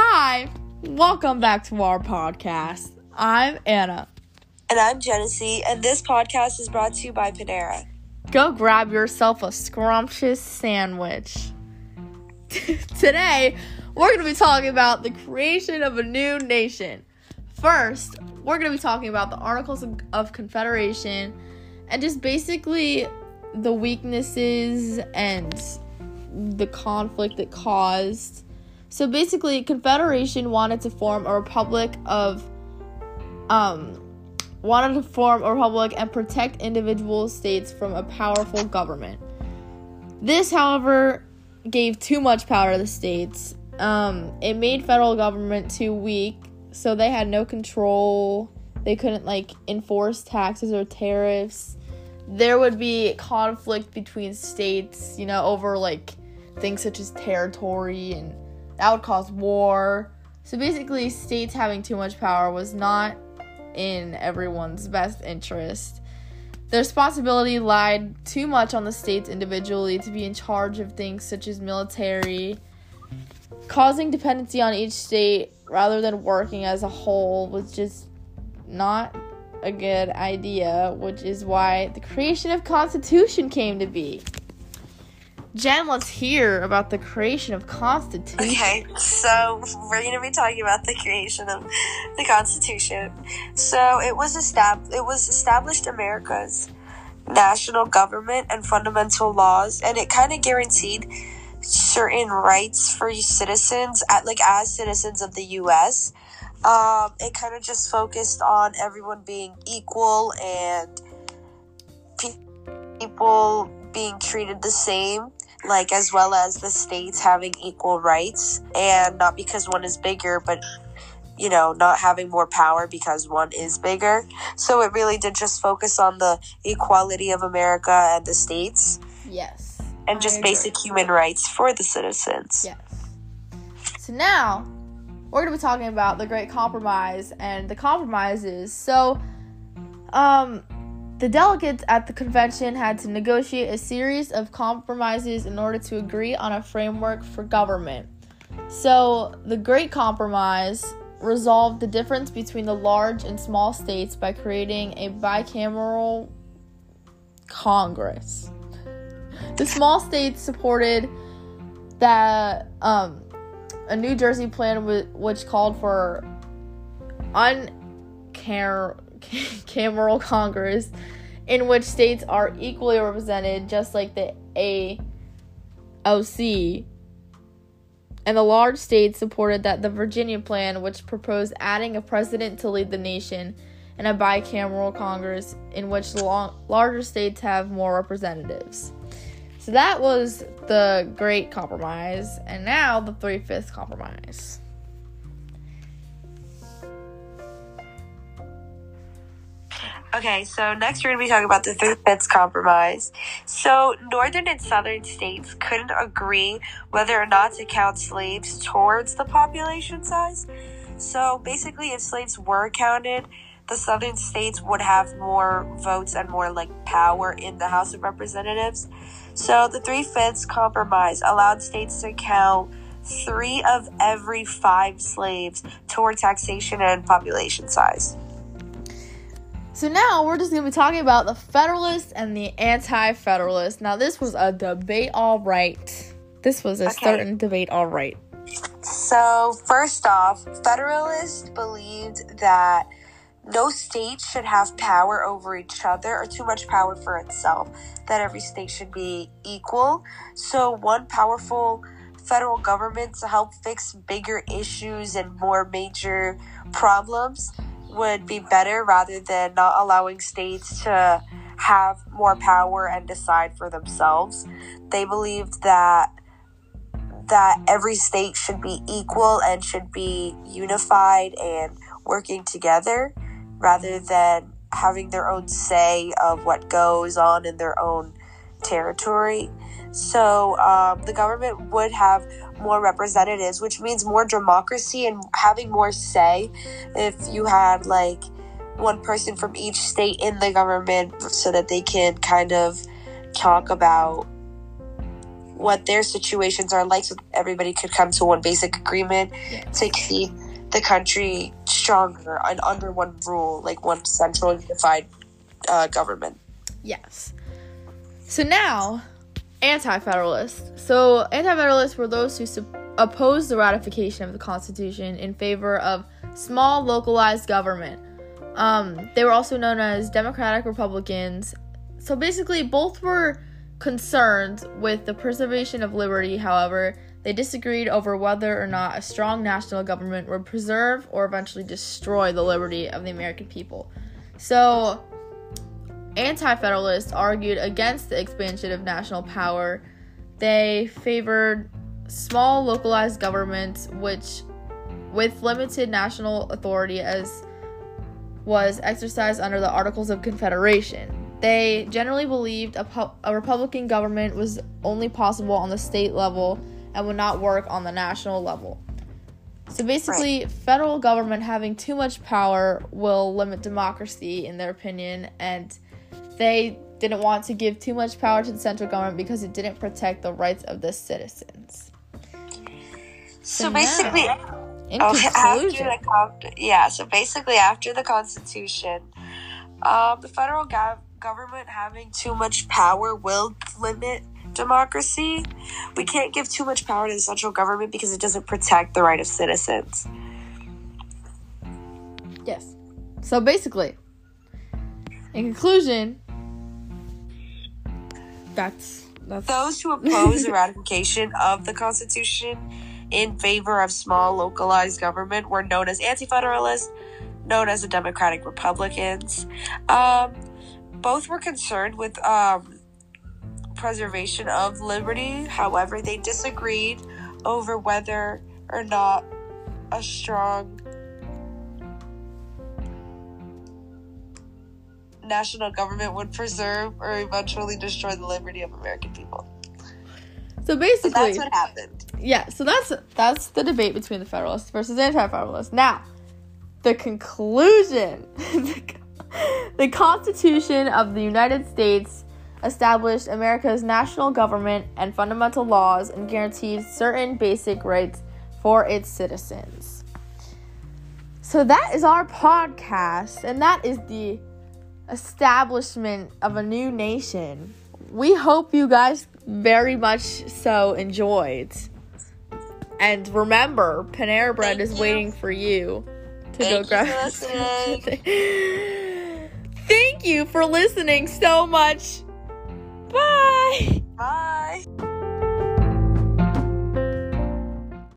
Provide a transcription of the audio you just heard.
Hi, welcome back to our podcast. I'm Anna. And I'm Genesee, and this podcast is brought to you by Panera. Go grab yourself a scrumptious sandwich. Today, we're going to be talking about the creation of a new nation. First, we're going to be talking about the Articles of, of Confederation and just basically the weaknesses and the conflict that caused. So basically, Confederation wanted to form a republic of um wanted to form a republic and protect individual states from a powerful government. This, however, gave too much power to the states. Um, it made federal government too weak, so they had no control. They couldn't like enforce taxes or tariffs. There would be conflict between states, you know, over like things such as territory, and that would cause war. So basically, states having too much power was not in everyone's best interest. The responsibility lied too much on the states individually to be in charge of things such as military, causing dependency on each state rather than working as a whole was just not a good idea, which is why the creation of Constitution came to be. Jen, let's hear about the creation of Constitution. Okay, so we're going to be talking about the creation of the Constitution. So it was estab- it was established America's national government and fundamental laws, and it kind of guaranteed certain rights for citizens at like as citizens of the U.S. Um, it kind of just focused on everyone being equal and people being treated the same like as well as the states having equal rights and not because one is bigger but you know not having more power because one is bigger so it really did just focus on the equality of america and the states Yes. and just basic human rights for the citizens Yes. So now we're going to be talking about the Great Compromise and the compromises. So, um, the delegates at the convention had to negotiate a series of compromises in order to agree on a framework for government. So, the Great Compromise resolved the difference between the large and small states by creating a bicameral Congress. The small states supported that um, a New Jersey plan w- which called for unicameral Congress in which states are equally represented, just like the AOC. And the large states supported that the Virginia plan, which proposed adding a president to lead the nation and a bicameral Congress in which long- larger states have more representatives. So that was the Great Compromise, and now the Three Fifths Compromise. Okay, so next we're going to be talking about the Three Fifths Compromise. So, northern and southern states couldn't agree whether or not to count slaves towards the population size. So, basically, if slaves were counted, the southern states would have more votes and more like power in the House of Representatives. So, the Three Fifths Compromise allowed states to count three of every five slaves toward taxation and population size. So now we're just gonna be talking about the Federalists and the Anti-Federalists. Now this was a debate, all right. This was a Okay. certain debate, all right. So, first off, Federalists believed that no state should have power over each other or too much power for itself, that every state should be equal. So, one powerful federal government to help fix bigger issues and more major problems would be better rather than not allowing states to have more power and decide for themselves. They believed that that every state should be equal and should be unified and working together rather than having their own say of what goes on in their own territory. So um, the government would have more representatives, which means more democracy and having more say. If you had like one person from each state in the government so that they can kind of talk about what their situations are like so everybody could come to one basic agreement Yes. to keep the country stronger and under one rule, like one central unified uh, government. Yes. So now, anti federalists. So, anti federalists were those who sup- opposed the ratification of the Constitution in favor of small, localized government. Um, they were also known as Democratic Republicans. So, basically, both were concerned with the preservation of liberty, however, they disagreed over whether or not a strong national government would preserve or eventually destroy the liberty of the American people. So, anti federalists argued against the expansion of national power. They favored small localized governments which with limited national authority as was exercised under the Articles of Confederation. They generally believed a, pu- a Republican government was only possible on the state level and would not work on the national level. So basically, federal government having too much power will limit democracy, in their opinion, and they didn't want to give too much power to the central government because it didn't protect the rights of the citizens. So, So basically, In oh, after the yeah, so basically after the Constitution, um, the federal gov- government having too much power will limit democracy. We can't give too much power to the central government because it doesn't protect the right of citizens. yes. So basically, in conclusion, that's that's Those who oppose the ratification of the Constitution in favor of small localized government were known as anti-federalists, known as the Democratic Republicans. Um, both were concerned with um, preservation of liberty. However, they disagreed over whether or not a strong national government would preserve or eventually destroy the liberty of American people. so So basically that's what happened. yeah. So that's that's the debate between the Federalists versus anti-Federalists. Now, the conclusion: the Constitution of the United States established America's national government and fundamental laws and guaranteed certain basic rights for its citizens. So that is our podcast, and that is the establishment of a new nation. We hope you guys very much so enjoyed. And remember, Panera Bread Thank is you. waiting for you to Thank go you grab for. Thank you for listening so much. Bye. Bye.